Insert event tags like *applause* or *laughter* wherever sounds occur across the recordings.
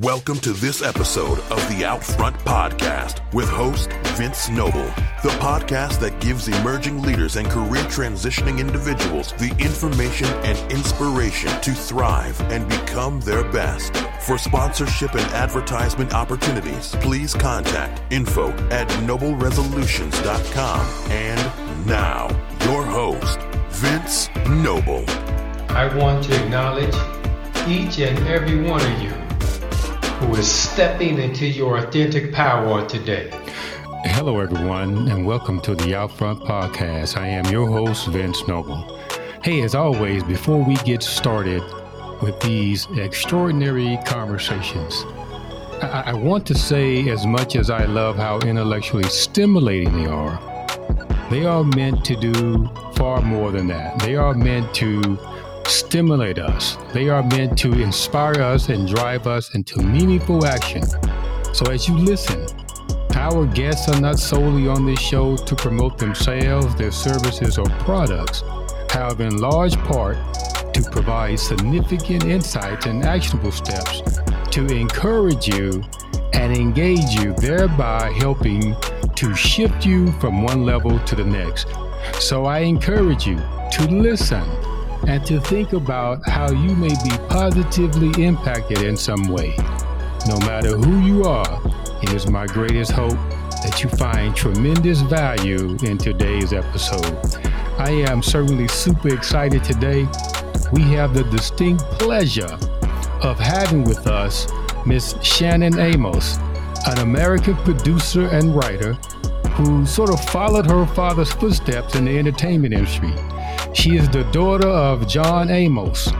Welcome to this episode of the Outfront Podcast with host Vince Noble, the podcast that gives emerging leaders and career transitioning individuals the information and inspiration to thrive and become their best. For sponsorship and advertisement opportunities, please contact info at nobleresolutions.com. And now, your host, Vince Noble. I want to acknowledge each and every one of you who is stepping into your authentic power today. Hello, everyone, and welcome to the Outfront Podcast. I am your host, Vince Noble. Hey, as always, before we get started with these extraordinary conversations, I, I want to say, as much as I love how intellectually stimulating they are, they are meant to do far more than that. They are meant to stimulate us. They are meant to inspire us and drive us into meaningful action. So as you listen, our guests are not solely on this show to promote themselves, their services, or products. However, in large part, to provide significant insights and actionable steps to encourage you and engage you, thereby helping to shift you from one level to the next. So I encourage you to listen and to think about how you may be positively impacted in some way. No matter who you are, it is my greatest hope that you find tremendous value in today's episode. I am certainly super excited today. We have the distinct pleasure of having with us Miss Shannon Amos, an American producer and writer who sort of followed her father's footsteps in the entertainment industry. She is the daughter of John Amos.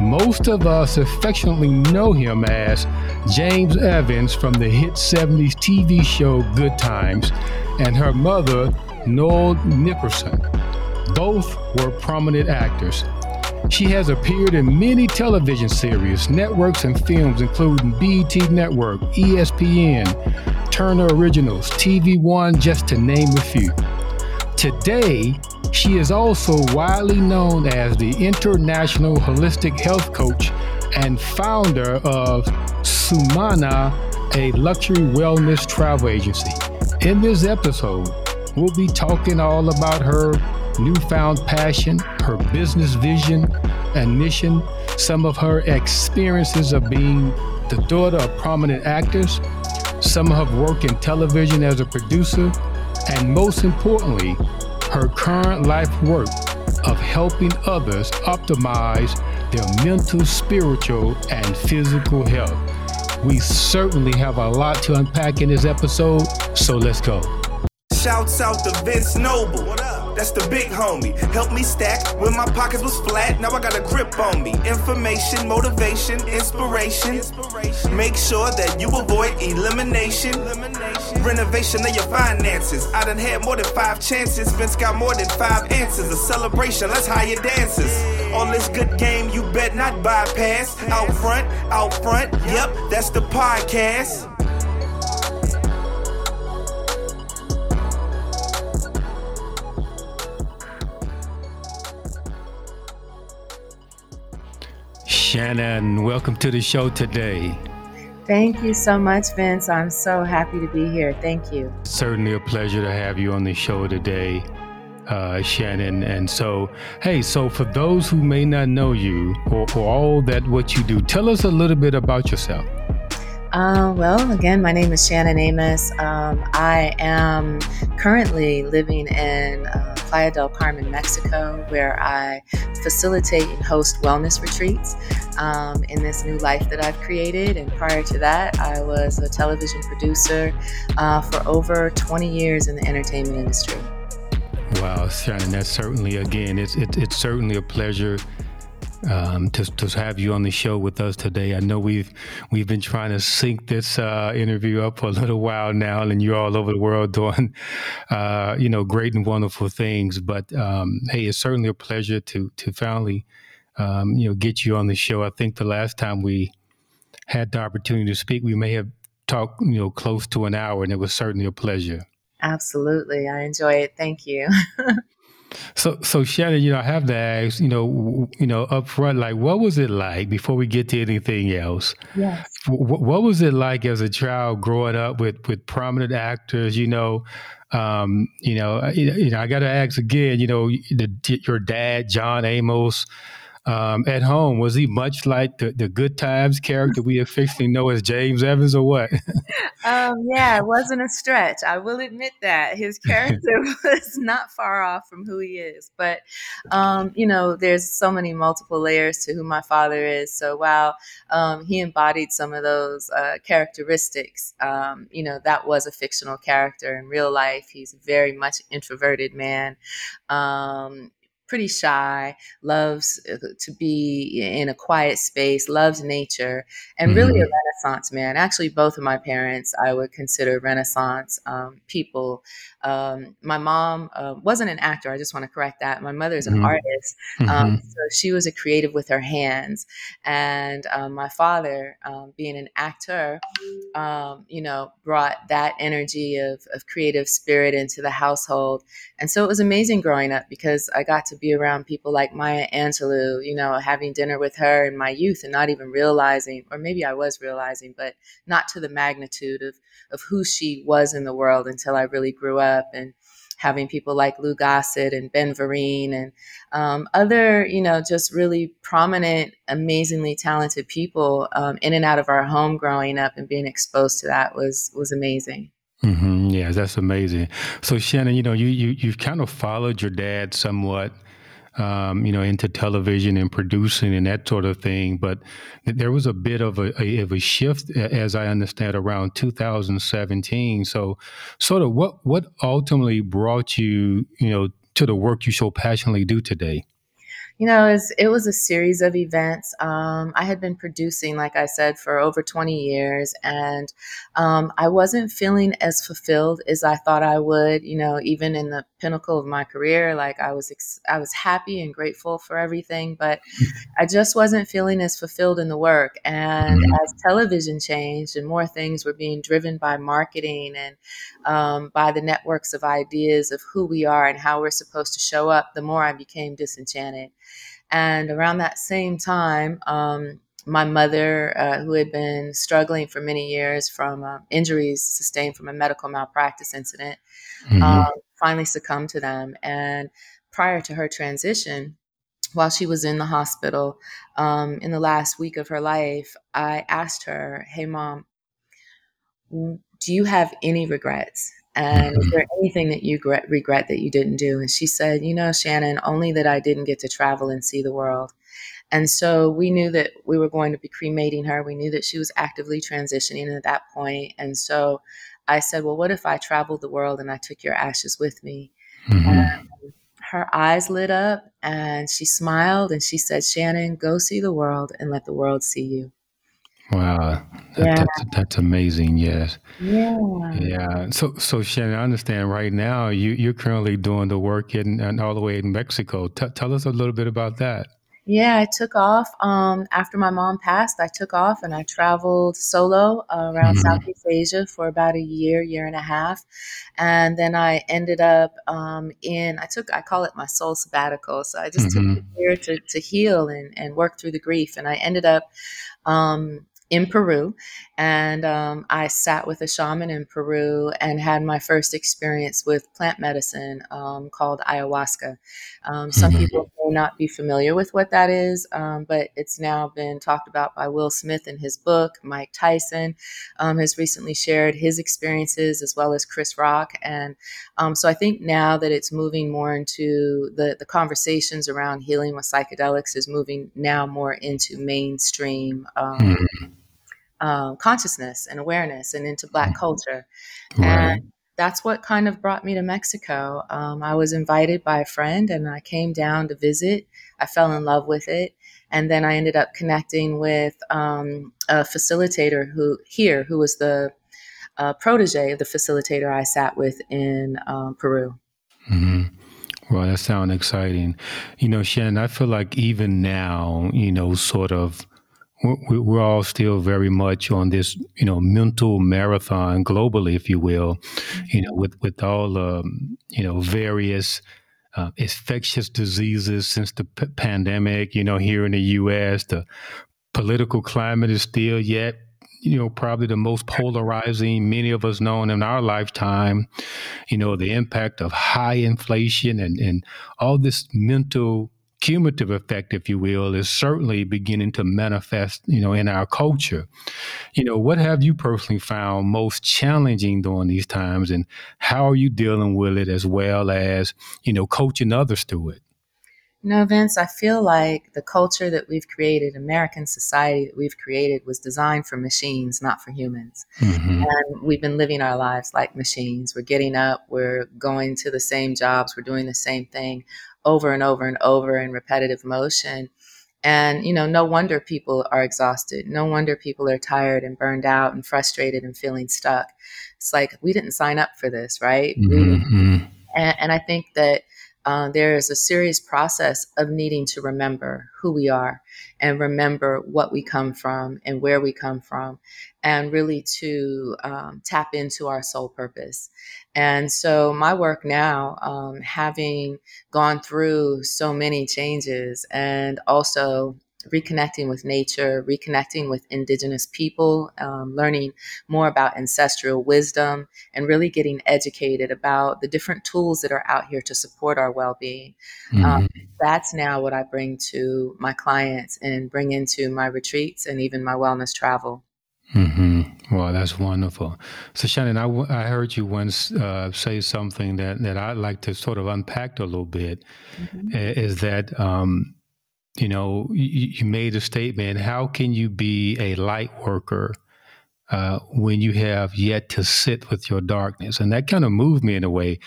Most of us affectionately know him as James Evans from the hit 70s TV show Good Times, and her mother, Noel Mickelson. Both were prominent actors. She has appeared in many television series, networks, and films, including BET Network, ESPN, Turner Originals, TV One, just to name a few. Today, she is also widely known as the International Holistic Health Coach and founder of Sumanah, a luxury wellness travel agency. In this episode, we'll be talking all about her newfound passion, her business vision and mission, some of her experiences of being the daughter of prominent actors, some of her work in television as a producer, and most importantly, her current life work of helping others optimize their mental, spiritual, and physical health. We certainly have a lot to unpack in this episode, so let's go. Shouts out to Vince Noble. That's the big homie. Helped me stack when my pockets was flat. Now I got a grip on me. Information, motivation, inspiration. Make sure that you avoid elimination. Renovation of your finances. I done had more than five chances. Vince got more than five answers. A celebration, let's hire dancers. All this good game, you bet not bypass. Out front, out front. Yep, that's the podcast. Shannon, welcome to the show today. Thank you so much, Vince. I'm so happy to be here. Thank you. Certainly a pleasure to have you on the show today, uh, Shannon. And so, hey, so for those who may not know you or, or all that what you do, tell us a little bit about yourself. Uh, well, again, my name is Shannon Amos. Um, I am currently living in uh, Playa del Carmen, Mexico, where I facilitate and host wellness retreats um, in this new life that I've created. And prior to that, I was a television producer uh, for over 20 years in the entertainment industry. Wow, Shannon, that's certainly, again, it's, it, it's certainly a pleasure um, to, to have you on the show with us today. I know we've we've been trying to sync this uh, interview up for a little while now, and you're all over the world *laughs* doing, uh, you know, great and wonderful things. But um, hey, it's certainly a pleasure to to finally, um, you know, get you on the show. I think the last time we had the opportunity to speak, we may have talked, you know, close to an hour, and it was certainly a pleasure. Absolutely, I enjoy it. Thank you. *laughs* So, so Shannon, you know, I have to ask, you know, you know, up front, like, what was it like before we get to anything else? Yes. What, what was it like as a child growing up with with prominent actors? You know, um, you know, you know, I got to ask again. You know, the, your dad, John Amos um, at home? Was he much like the, the Good Times character we officially know as James Evans, or what? *laughs* um, yeah, it wasn't a stretch. I will admit that his *laughs* character *laughs* was not far off from who he is. But um, you know, there's so many multiple layers to who my father is. So while um, he embodied some of those uh, characteristics, um, you know, that was a fictional character. In real life, he's a very much introverted man. Pretty shy, loves uh, to be in a quiet space, loves nature, and mm-hmm. really a mm-hmm. Renaissance man. Actually, both of my parents I would consider Renaissance um, people. Um, my mom uh, wasn't an actor. I just want to correct that. My mother's an mm-hmm. artist, um, mm-hmm. so she was a creative with her hands, and um, my father, um, being an actor, um, you know, brought that energy of, of creative spirit into the household, and so it was amazing growing up because I got to to be around people like Maya Angelou, you know, having dinner with her in my youth and not even realizing, or maybe I was realizing, but not to the magnitude of, of who she was in the world until I really grew up and having people like Lou Gossett and Ben Vereen and um, other, you know, just really prominent, amazingly talented people um, in and out of our home growing up and being exposed to that was was amazing. Mm-hmm. Yeah, that's amazing. So Shannon, you know, you you you've kind of followed your dad somewhat um, you know, into television and producing and that sort of thing. But there was a bit of a, a, of a shift, as I understand, around 2017. So, sort of, what what ultimately brought you, you know, to the work you so passionately do today? You know, it was, it was a series of events. Um, I had been producing, like I said, for over 20 years, and um, I wasn't feeling as fulfilled as I thought I would. You know, even in the pinnacle of my career, like I was, ex- I was happy and grateful for everything, but I just wasn't feeling as fulfilled in the work. And mm-hmm. as television changed and more things were being driven by marketing and um, by the networks of ideas of who we are and how we're supposed to show up, the more I became disenchanted. And around that same time, um, my mother, uh, who had been struggling for many years from uh, injuries sustained from a medical malpractice incident, mm-hmm. um, finally succumbed to them. And prior to her transition, while she was in the hospital um, in the last week of her life, I asked her, Hey, mom, do you have any regrets? And is there anything that you regret that you didn't do? And she said, You know, Shannon, only that I didn't get to travel and see the world. And so we knew that we were going to be cremating her. We knew that she was actively transitioning at that point. And so I said, Well, what if I traveled the world and I took your ashes with me? Mm-hmm. her eyes lit up and she smiled and she said, Shannon, go see the world and let the world see you. Wow, that, yeah. that's that's amazing. Yes. Yeah. Yeah. So, so Shannon, I understand right now you you're currently doing the work in and all the way in Mexico. T- tell us a little bit about that. Yeah, I took off um, after my mom passed. I took off and I traveled solo uh, around mm-hmm. Southeast Asia for about a year, year and a half, and then I ended up um, in. I took. I call it my soul sabbatical. So I just mm-hmm. took a year to to heal and and work through the grief, and I ended up. Um, in Peru. And um, I sat with a shaman in Peru and had my first experience with plant medicine um, called ayahuasca. Um, some mm-hmm. people may not be familiar with what that is, um, but it's now been talked about by Will Smith in his book. Mike Tyson um, has recently shared his experiences as well as Chris Rock. And um, so I think now that it's moving more into the, the conversations around healing with psychedelics is moving now more into mainstream. Mm-hmm um, consciousness and awareness and into Black mm. culture. Right. And that's what kind of brought me to Mexico. Um, I was invited by a friend and I came down to visit. I fell in love with it. And then I ended up connecting with um, a facilitator who here, who was the uh, protege of the facilitator I sat with in um, Peru. Mm-hmm. Well, that sounds exciting. You know, Shannon, I feel like even now, you know, sort of we're all still very much on this, you know, mental marathon globally, if you will, you know, with with all, um, you know, various uh, infectious diseases since the p- pandemic. You know, here in the U.S., the political climate is still yet you know, probably the most polarizing many of us known in our lifetime. You know, the impact of high inflation and, and all this mental cumulative effect, if you will, is certainly beginning to manifest, you know, in our culture. You know, what have you personally found most challenging during these times, and how are you dealing with it, as well as you know, coaching others through it? You know, Vince, I feel like the culture that we've created, American society that we've created, was designed for machines, not for humans. Mm-hmm. And we've been living our lives like machines. We're getting up, we're going to the same jobs, we're doing the same thing over and over and over in repetitive motion. And, you know, no wonder people are exhausted. No wonder people are tired and burned out and frustrated and feeling stuck. It's like we didn't sign up for this, right? Mm-hmm. We, and, and I think that uh, there is a serious process of needing to remember who we are and remember what we come from and where we come from, and really to um, tap into our soul purpose. And so, my work now, um, having gone through so many changes and also reconnecting with nature, reconnecting with indigenous people, um, learning more about ancestral wisdom, and really getting educated about the different tools that are out here to support our well being. Um, mm-hmm. Um, that's now what I bring to my clients and bring into my retreats and even my wellness travel. Mm-hmm. Well, that's wonderful. So, Shannon, I, I heard you once uh, say something that, that I'd like to sort of unpack a little bit. Mm-hmm. Is that um, you know, you, you, made a statement. How can you be a light worker uh, when you have yet to sit with your darkness? And that kind of moved me in a way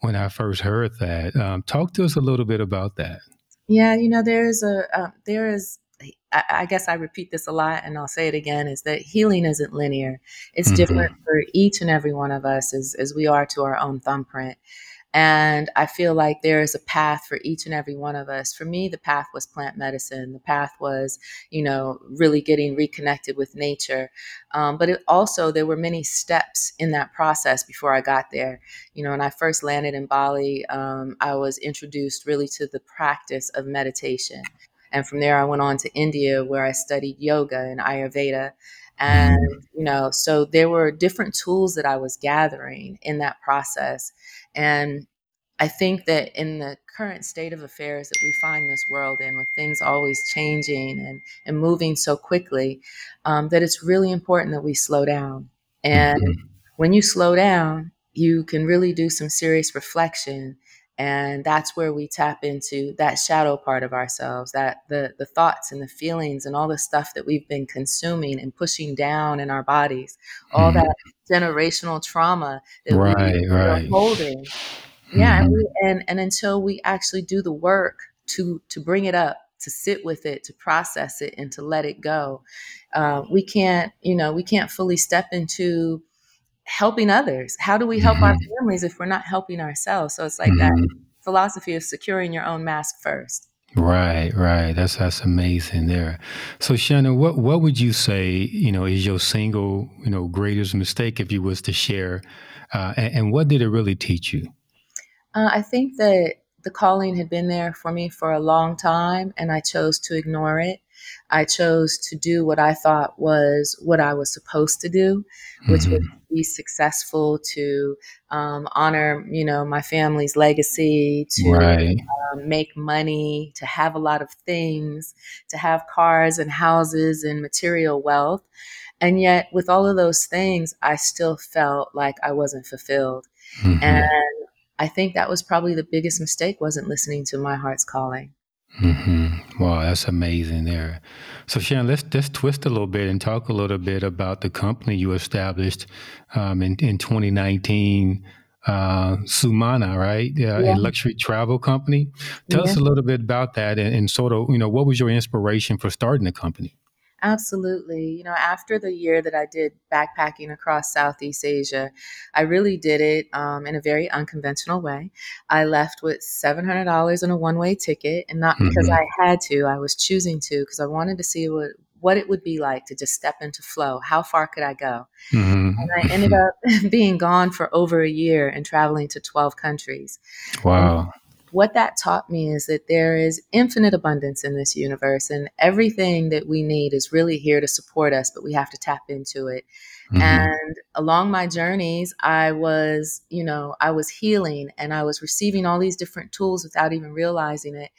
when I first heard that. Um, talk to us a little bit about that. Yeah, you know, there's a uh, there is. I, I, guess I repeat this a lot, and I'll say it again: is that healing isn't linear. It's mm-hmm. different for each and every one of us, as as we are to our own thumbprint. And I feel like there is a path for each and every one of us. For me, the path was plant medicine. The path was, you know, really getting reconnected with nature. Um, but it also, there were many steps in that process before I got there. You know, when I first landed in Bali, um, I was introduced really to the practice of meditation. And from there, I went on to India where I studied yoga and Ayurveda. And, you know, so there were different tools that I was gathering in that process. And I think that in the current state of affairs that we find this world in, with things always changing and, and moving so quickly, um, that it's really important that we slow down. And mm-hmm. when you slow down, you can really do some serious reflection and that's where we tap into that shadow part of ourselves that the the thoughts and the feelings and all the stuff that we've been consuming and pushing down in our bodies all mm. that generational trauma that right, we right. are holding yeah mm. and, we, and and until we actually do the work to to bring it up to sit with it to process it and to let it go uh, we can't you know we can't fully step into helping others. How do we help mm-hmm. our families if we're not helping ourselves? So it's like mm-hmm. that philosophy of securing your own mask first. Right, right. That's that's amazing there. So Shannon, what what would you say, you know, is your single, you know, greatest mistake if you was to share? Uh, and, and, what did it really teach you? Uh, I think that the calling had been there for me for a long time and I chose to ignore it. I chose to do what I thought was what I was supposed to do, which mm-hmm. was be successful, to um, honor, you know, my family's legacy, to right. um, make money, to have a lot of things, to have cars and houses and material wealth. And yet, with all of those things, I still felt like I wasn't fulfilled. Mm-hmm. And I think that was probably the biggest mistake wasn't listening to my heart's calling. Mm-hmm. Wow, that's amazing there. So, Shannon, let's let's twist a little bit and talk a little bit about the company you established um, in in 2019, uh, Sumanah, right? Uh, yeah. A luxury travel company. Tell yeah. us a little bit about that and, and sort of, you know, what was your inspiration for starting the company? Absolutely. You know, after the year that I did backpacking across Southeast Asia, I really did it um, in a very unconventional way. I left with $700 in a one way ticket, and not because mm-hmm. I had to, I was choosing to because I wanted to see what, what it would be like to just step into flow. How far could I go? Mm-hmm. And I ended up *laughs* being gone for over a year and traveling to 12 countries. Wow. What that taught me is that there is infinite abundance in this universe, and everything that we need is really here to support us, but we have to tap into it. Mm-hmm. And along my journeys, I was, you know, I was healing and I was receiving all these different tools without even realizing it.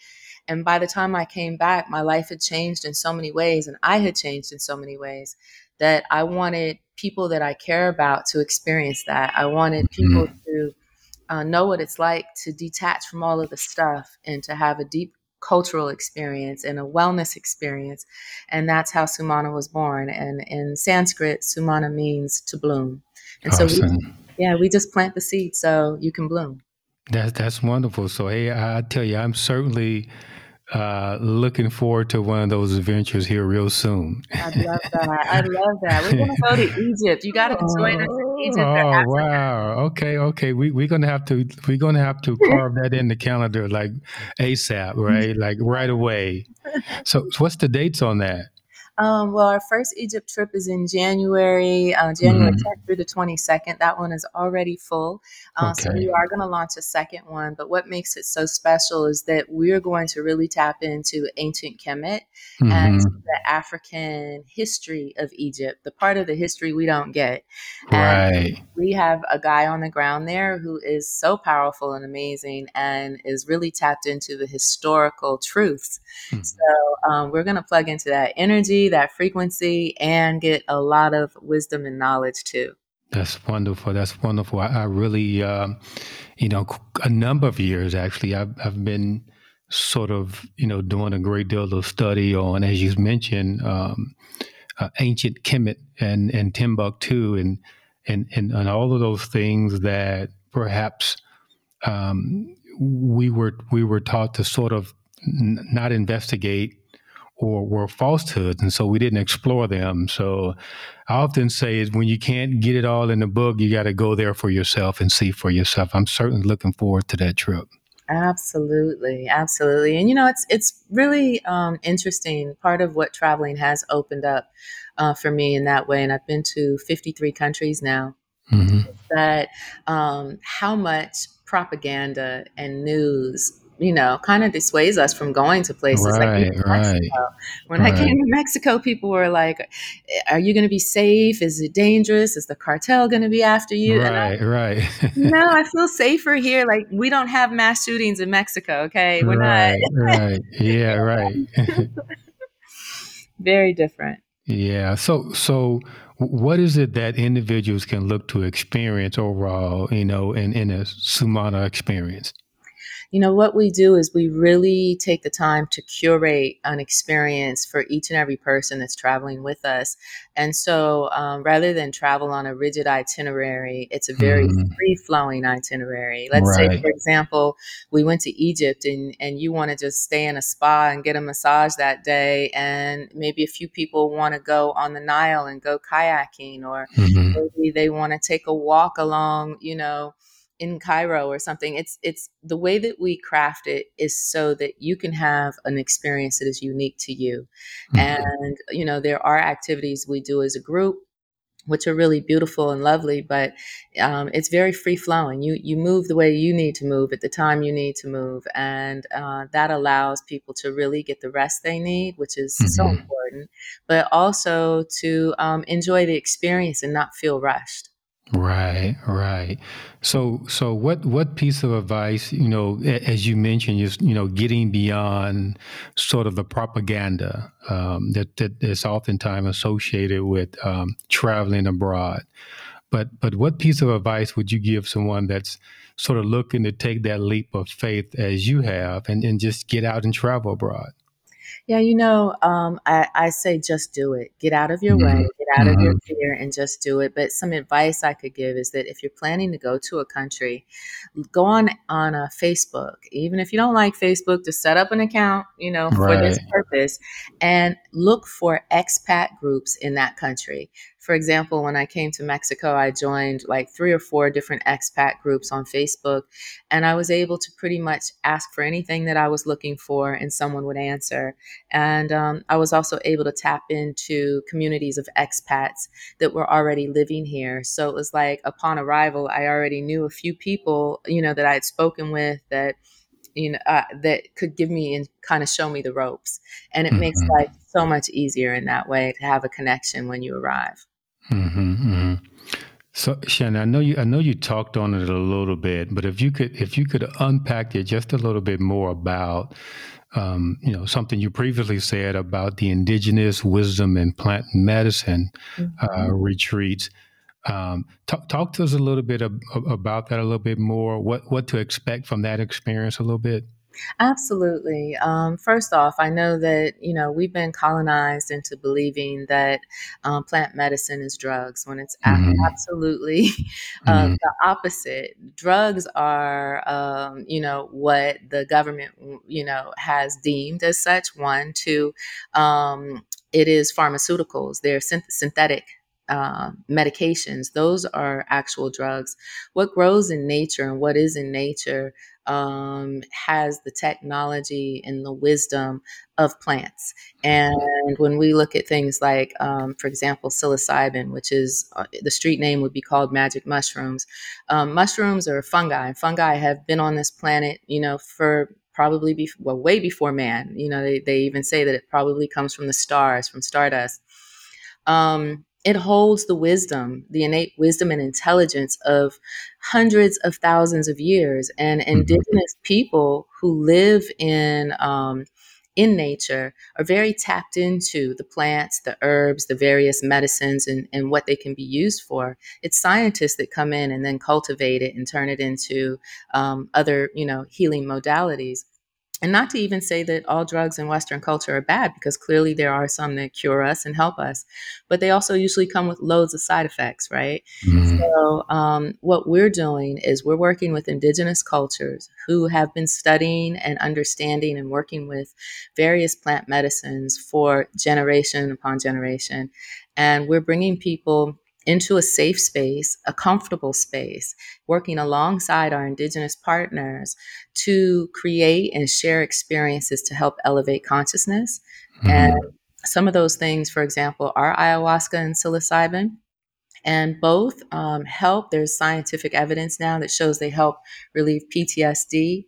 And by the time I came back, my life had changed in so many ways, and I had changed in so many ways that I wanted people that I care about to experience that. I wanted people mm-hmm. to uh, know what it's like to detach from all of the stuff and to have a deep cultural experience and a wellness experience. And that's how Sumanah was born. And in Sanskrit, Sumana means to bloom. And awesome. so, we, yeah, we just plant the seed so you can bloom. That's that's wonderful. So, hey, I tell you, I'm certainly uh, looking forward to one of those adventures here real soon. I love that. I love that. We're gonna go to *laughs* Egypt. You got to join us Oh wow! Okay, okay. We we're gonna have to we're gonna have to carve that in the calendar like ASAP, *laughs* right? Like right away. So, what's the dates on that? Um, well, our first Egypt trip is in January, uh, January mm-hmm. 10th through the 22nd. That one is already full. Uh, okay. So we are going to launch a second one. But what makes it so special is that we're going to really tap into ancient Kemet mm-hmm. and the African history of Egypt, the part of the history we don't get. And right. we have a guy on the ground there who is so powerful and amazing and is really tapped into the historical truths. Mm-hmm. So um, we're going to plug into that energy that frequency, and get a lot of wisdom and knowledge too. That's wonderful. That's wonderful. I, I really, um, you know, a number of years actually, I've, I've, been sort of, you know, doing a great deal of study on, as you mentioned, um, uh, ancient Kemet and, and Timbuktu and, and, and, and all of those things that perhaps um, we were we were taught to sort of n- not investigate or were falsehoods, and so we didn't explore them. So I often say is when you can't get it all in the book, you got to go there for yourself and see for yourself. I'm certainly looking forward to that trip. Absolutely, absolutely, and you know it's it's really um, interesting. Part of what traveling has opened up uh, for me in that way, and I've been to 53 countries now. Mm-hmm. That um, how much propaganda and news you know, kind of dissuades us from going to places right, like right, When right. I came to Mexico, people were like, "Are you going to be safe? Is it dangerous? Is the cartel going to be after you?" Right, I, right. no, *laughs* I feel safer here. Like we don't have mass shootings in Mexico. Okay, we're right, not. right. Yeah, *laughs* right. *laughs* Very different. Yeah. So, so what is it that individuals can look to experience overall? You know, in in a Sumanah experience you know, what we do is we really take the time to curate an experience for each and every person that's traveling with us. And so um, rather than travel on a rigid itinerary, it's a very mm. free flowing itinerary. Let's right. say, for example, we went to Egypt and, and you want to just stay in a spa and get a massage that day. And maybe a few people want to go on the Nile and go kayaking, or mm-hmm. maybe they want to take a walk along, you know in Cairo or something. It's it's the way that we craft it is so that you can have an experience that is unique to you. Mm-hmm. And you know, there are activities we do as a group which are really beautiful and lovely, but um, it's very free flowing. You you move the way you need to move at the time you need to move, and uh, that allows people to really get the rest they need, which is mm-hmm. so important. But also to um, enjoy the experience and not feel rushed. Right, right. So, so what what piece of advice, you know, as you mentioned, is you know, getting beyond sort of the propaganda um, that that is oftentimes associated with um, traveling abroad. But but what piece of advice would you give someone that's sort of looking to take that leap of faith as you have, and, and just get out and travel abroad? Yeah, you know, um, I, I say just do it. Get out of your mm-hmm. way, get out mm-hmm. of your mm-hmm. fear, and just do it. But some advice I could give is that if you're planning to go to a country, go on on a Facebook. Even if you don't like Facebook, to set up an account, you know, for right. this purpose, and look for expat groups in that country for example, when I came to Mexico, I joined like three or four different expat groups on Facebook, and I was able to pretty much ask for anything that I was looking for, and someone would answer. And um, I was also able to tap into communities of expats that were already living here. So it was like upon arrival, I already knew a few people, you know, that I had spoken with that you know, uh, that could give me and kind of show me the ropes. And it mm-hmm. makes life so much easier in that way to have a connection when you arrive. Mm-hmm, mm-hmm. So, Shannon, I know you. I know you talked on it a little bit, but if you could, if you could unpack it just a little bit more about, um, you know, something you previously said about the indigenous wisdom and plant medicine uh, mm-hmm. uh, retreats. Um, talk, talk to us a little bit of, about that a little bit more. What what to expect from that experience a little bit. Absolutely. Um, first off, I know that you know we've been colonized into believing that um, plant medicine is drugs when it's mm-hmm. absolutely uh, *laughs* mm-hmm. the opposite. Drugs are, um, you know, what the government, you know, has deemed as such. One, two, um, it is pharmaceuticals. They're synth- synthetic uh, medications, those are actual drugs. What grows in nature and what is in nature um, has the technology and the wisdom of plants. And when we look at things like, um, for example, psilocybin, which is uh, the street name would be called magic mushrooms, um, mushrooms are fungi. Fungi have been on this planet, you know, for probably be, well, way before man. You know, they, they even say that it probably comes from the stars, from stardust. Um, it holds the wisdom, the innate wisdom and intelligence of hundreds of thousands of years. And mm-hmm. indigenous people who live in um, in nature are very tapped into the plants, the herbs, the various medicines, and, and what they can be used for. It's scientists that come in and then cultivate it and turn it into um, other, you know, healing modalities. And not to even say that all drugs in Western culture are bad, because clearly there are some that cure us and help us, but they also usually come with loads of side effects, right? Mm-hmm. So, um, what we're doing is we're working with indigenous cultures who have been studying and understanding and working with various plant medicines for generation upon generation. And we're bringing people into a safe space, a comfortable space, working alongside our Indigenous partners to create and share experiences to help elevate consciousness. Mm-hmm. And some of those things, for example, are ayahuasca and psilocybin. And both um, help. There's scientific evidence now that shows they help relieve PTSD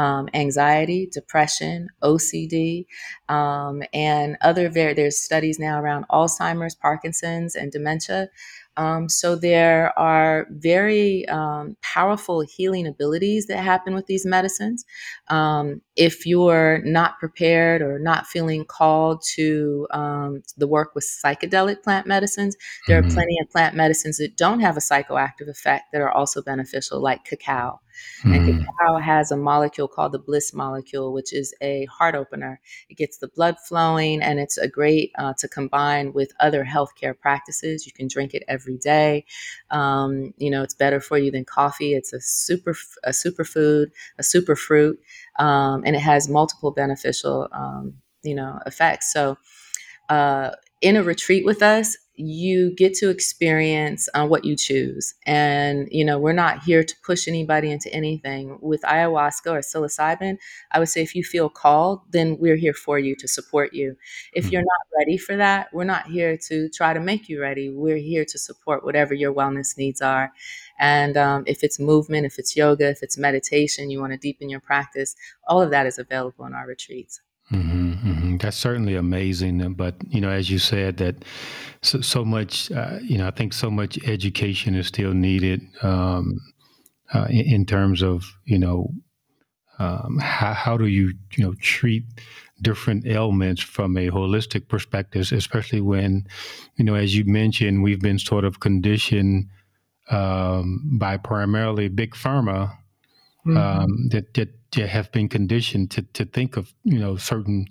um, anxiety, depression, OCD, um, and other. There's studies now around Alzheimer's, Parkinson's, and dementia. Um, so there are very um, powerful healing abilities that happen with these medicines. Um, if you're not prepared or not feeling called to um, the work with psychedelic plant medicines, there mm-hmm. are plenty of plant medicines that don't have a psychoactive effect that are also beneficial, like cacao. Mm. And cacao has a molecule called the bliss molecule, which is a heart opener. It gets the blood flowing, and it's a great uh, to combine with other healthcare practices. You can drink it every day. Um, you know, it's better for you than coffee. It's a super a superfood, a super fruit, um, and it has multiple beneficial um, you know effects. So. Uh, in a retreat with us, you get to experience uh, what you choose. And, you know, we're not here to push anybody into anything. With ayahuasca or psilocybin, I would say if you feel called, then we're here for you to support you. If mm-hmm. you're not ready for that, we're not here to try to make you ready. We're here to support whatever your wellness needs are. And um, if it's movement, if it's yoga, if it's meditation, you want to deepen your practice, all of that is available in our retreats. Mm-hmm, mm-hmm. That's certainly amazing. But you know, as you said, that so, so much. Uh, you know, I think so much education is still needed um, uh, in, in, terms of you know um, how, how do you you know treat different ailments from a holistic perspective, especially when you know, as you mentioned, we've been sort of conditioned um, by primarily big pharma mm-hmm. Um, that that have been conditioned to to think of you know certain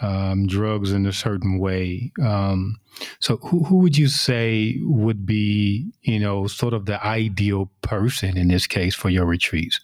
um, drugs in a certain way. Um, so, who, who would you say would be, you know, sort of the ideal person in this case for your retreats?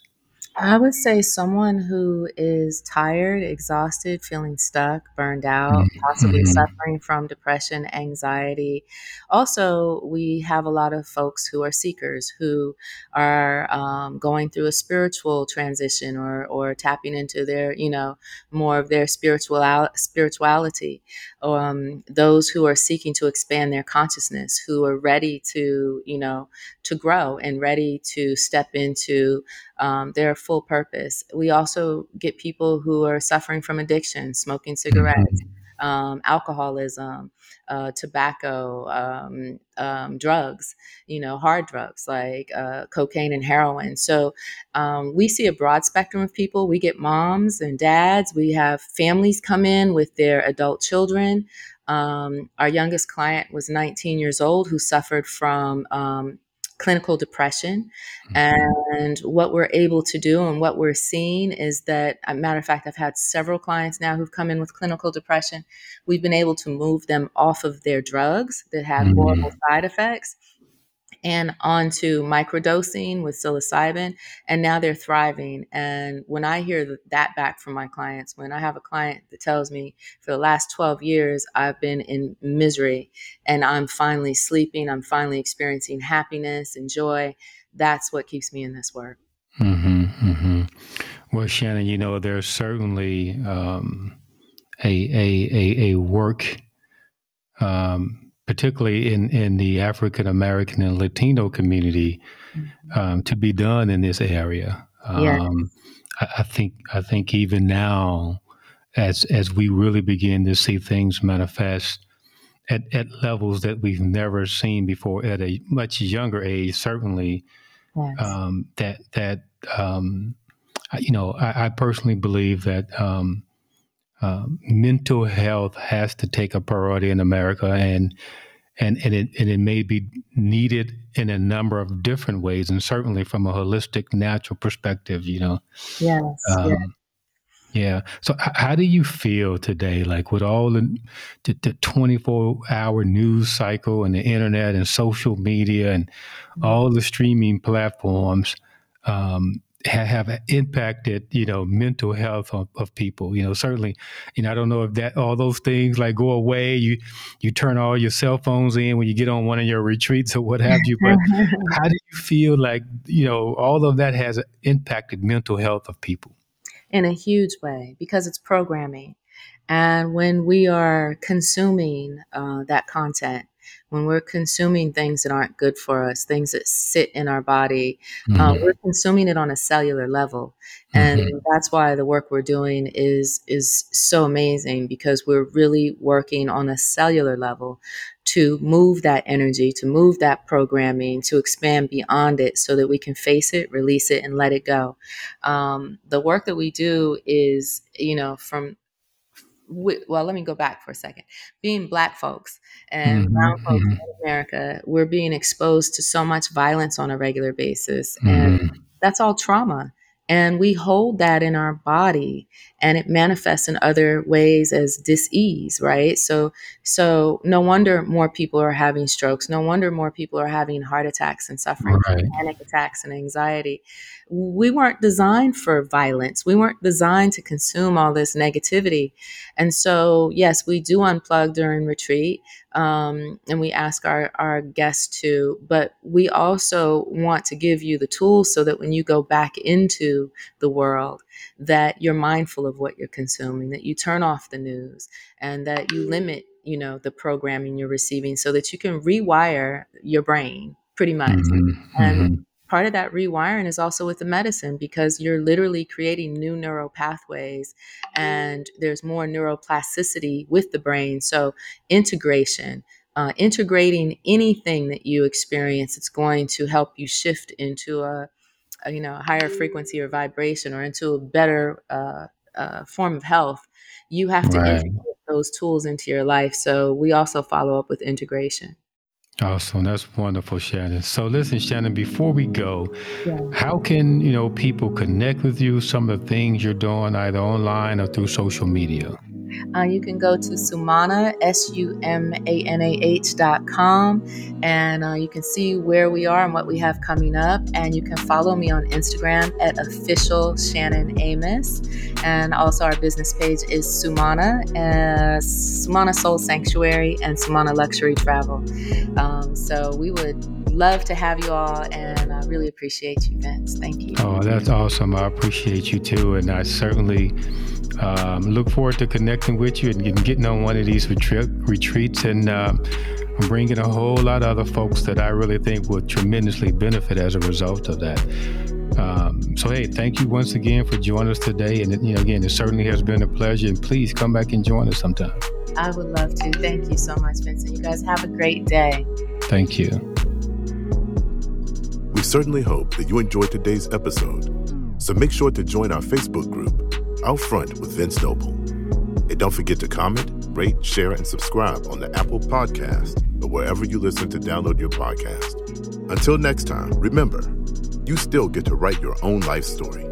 I would say someone who is tired, exhausted, feeling stuck, burned out, mm-hmm. possibly mm-hmm. suffering from depression, anxiety. Also, we have a lot of folks who are seekers who are um, going through a spiritual transition or, or tapping into their, you know, more of their spiritual spirituality. Um, those who are seeking to expand their consciousness, who are ready to, you know, to grow and ready to step into um, their full purpose. We also get people who are suffering from addiction, smoking cigarettes. Mm-hmm um, alcoholism, uh, tobacco, um, um, drugs, you know, hard drugs like uh, cocaine and heroin. So um, we see a broad spectrum of people. We get moms and dads. We have families come in with their adult children. Um, our youngest client was 19 years old who suffered from um, clinical depression. Mm-hmm. And what we're able to do and what we're seeing is that, a matter of fact, I've had several clients now who've come in with clinical depression. We've been able to move them off of their drugs that have mm-hmm. horrible side effects and onto microdosing with psilocybin and now they're thriving and when i hear that back from my clients when i have a client that tells me for the last 12 years i've been in misery and i'm finally sleeping i'm finally experiencing happiness and joy that's what keeps me in this work mm-hmm, mm-hmm. well shannon you know there's certainly um, a, a, a, a work um, particularly in, in the African American and Latino community, mm-hmm. um, to be done in this area. Um, I, I, think I think even now, as as we really begin to see things manifest at, at levels that we've never seen before at a much younger age, certainly yes. um, that that um, you know I, I, personally believe that. Um, mental health has to take a priority in America, and and and it and it may be needed in a number of different ways, and certainly from a holistic, natural perspective. You know. Yes. Um, yes. Yeah. So, how do you feel today? Like with all the the twenty four hour news cycle and the internet and social media and mm-hmm. all the streaming platforms, um, have impacted you know mental health of, of, people you know certainly you know i don't know if that all those things like go away you you turn all your cell phones in when you get on one of your retreats or what have you but *laughs* how do you feel like you know all of that has impacted mental health of people? In a huge way because it's programming. And when we are consuming uh, that content when we're consuming things that aren't good for us, things that sit in our body, uh, mm-hmm. uh, we're consuming it on a cellular level, and mm-hmm. that's why the work we're doing is is so amazing because we're really working on a cellular level to move that energy, to move that programming, to expand beyond it so that we can face it, release it, and let it go. Um, the work that we do is, you know, from well, let me go back for a second. Being black folks and mm-hmm, brown folks mm-hmm. in America, we're being exposed to so much violence on a regular basis. Mm-hmm. And that's all trauma and we hold that in our body and it manifests in other ways as dis-ease right? So so no wonder more people are having strokes. No wonder more people are having heart attacks and suffering right. from panic attacks and anxiety. We weren't designed for violence. We weren't designed to consume all this negativity. And so yes we do unplug during retreat um, and we ask our, our guests to, but we also want to give you the tools so that when you go back into the world, that you're mindful of what you're consuming, that you turn off the news, and that you limit, you know, the programming you're receiving so that you can rewire your brain pretty much. Mm-hmm. And mm-hmm part of that rewiring is also with the medicine because you're literally creating new neural pathways and there's more neuroplasticity with the brain. So, integration, uh, integrating anything that you experience, it's going to help you shift into a, a you know, a higher frequency or vibration or into a better uh, uh, form of health. You have to right. integrate those tools into your life. So, we also follow up with integration. Awesome. That's wonderful, Shannon. So listen, Shannon, before we go, yeah. how can, you know, people connect with you, some of the things you're doing either online or through social media? Uh, you can go to Sumanah, S U M A N A H dot com, and uh, you can see where we are and what we have coming up. And you can follow me on Instagram at official Shannon Amos. And also, our business page is Sumanah, uh, Sumanah Soul Sanctuary, and Sumanah Luxury Travel. Um, so we would love to have you all, and I really appreciate you, Vince. Thank you. Oh, that's awesome. I appreciate you too, and I certainly um, look forward to connecting with you and getting on one of these retreat, retreats and uh, bringing a whole lot of other folks that I really think would tremendously benefit as a result of that. Um, so hey, thank you once again for joining us today. And you know, again, it certainly has been a pleasure. And please come back and join us sometime. I would love to. Thank you so much, Vincent. You guys have a great day. Thank you. We certainly hope that you enjoyed today's episode. So make sure to join our Facebook group, Out Front with Vince Noble. And don't forget to comment, rate, share, and subscribe on the Apple Podcast or wherever you listen to download your podcast. Until next time, remember, you still get to write your own life story.